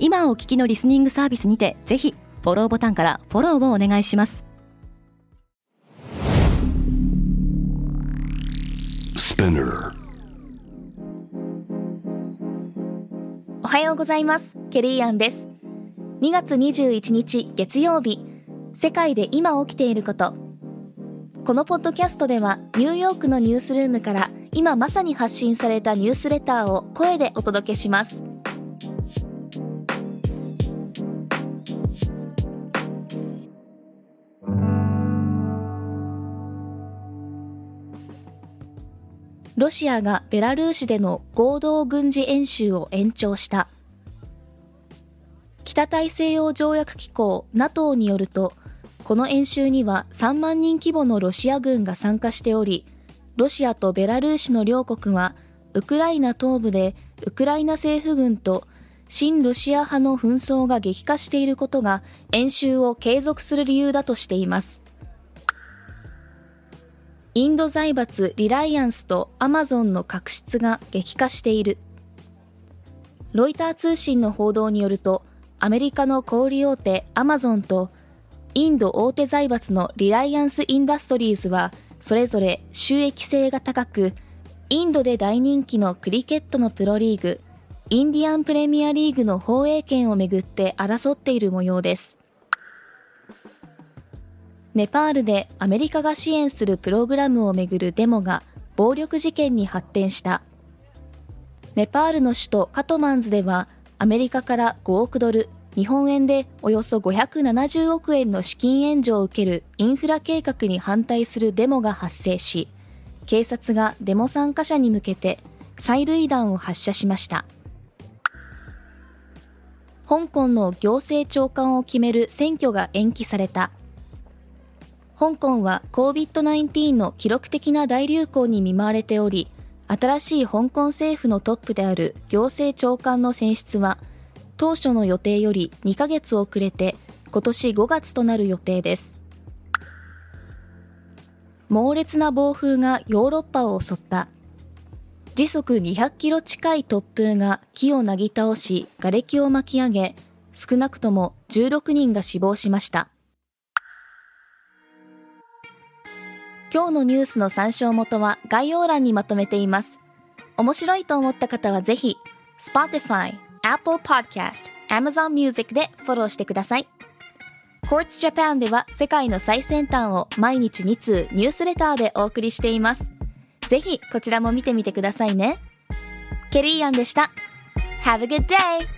今お聞きのリスニングサービスにてぜひフォローボタンからフォローをお願いします。おはようございます。ケリーアンです。2月21日月曜日。世界で今起きていること。このポッドキャストではニューヨークのニュースルームから今まさに発信されたニュースレターを声でお届けしますロシアがベラルーシでの合同軍事演習を延長した。北大西洋条約機構 NATO によるとこの演習には3万人規模のロシア軍が参加しておりロシアとベラルーシの両国はウクライナ東部でウクライナ政府軍と親ロシア派の紛争が激化していることが演習を継続する理由だとしています。インド財閥リライアンスとアマゾンの確執が激化している。ロイター通信の報道によると、アメリカの小売大手アマゾンとインド大手財閥のリライアンス・インダストリーズは、それぞれ収益性が高く、インドで大人気のクリケットのプロリーグ、インディアンプレミアリーグの放映権をめぐって争っている模様です。ネパールでアメリカが支援するプログラムをめぐるデモが暴力事件に発展した。ネパールの首都カトマンズではアメリカから5億ドル日本円でおよそ570億円の資金援助を受けるインフラ計画に反対するデモが発生し警察がデモ参加者に向けて催涙弾を発射しました。香港の行政長官を決める選挙が延期された。香港は COVID-19 の記録的な大流行に見舞われており、新しい香港政府のトップである行政長官の選出は、当初の予定より2ヶ月遅れて今年5月となる予定です。猛烈な暴風がヨーロッパを襲った。時速200キロ近い突風が木をなぎ倒し、瓦礫を巻き上げ、少なくとも16人が死亡しました。今日のニュースの参照元は概要欄にまとめています。面白いと思った方はぜひ、Spotify、Apple Podcast、Amazon Music でフォローしてください。Quartz Japan では世界の最先端を毎日2通ニュースレターでお送りしています。ぜひこちらも見てみてくださいね。ケリーアンでした。Have a good day!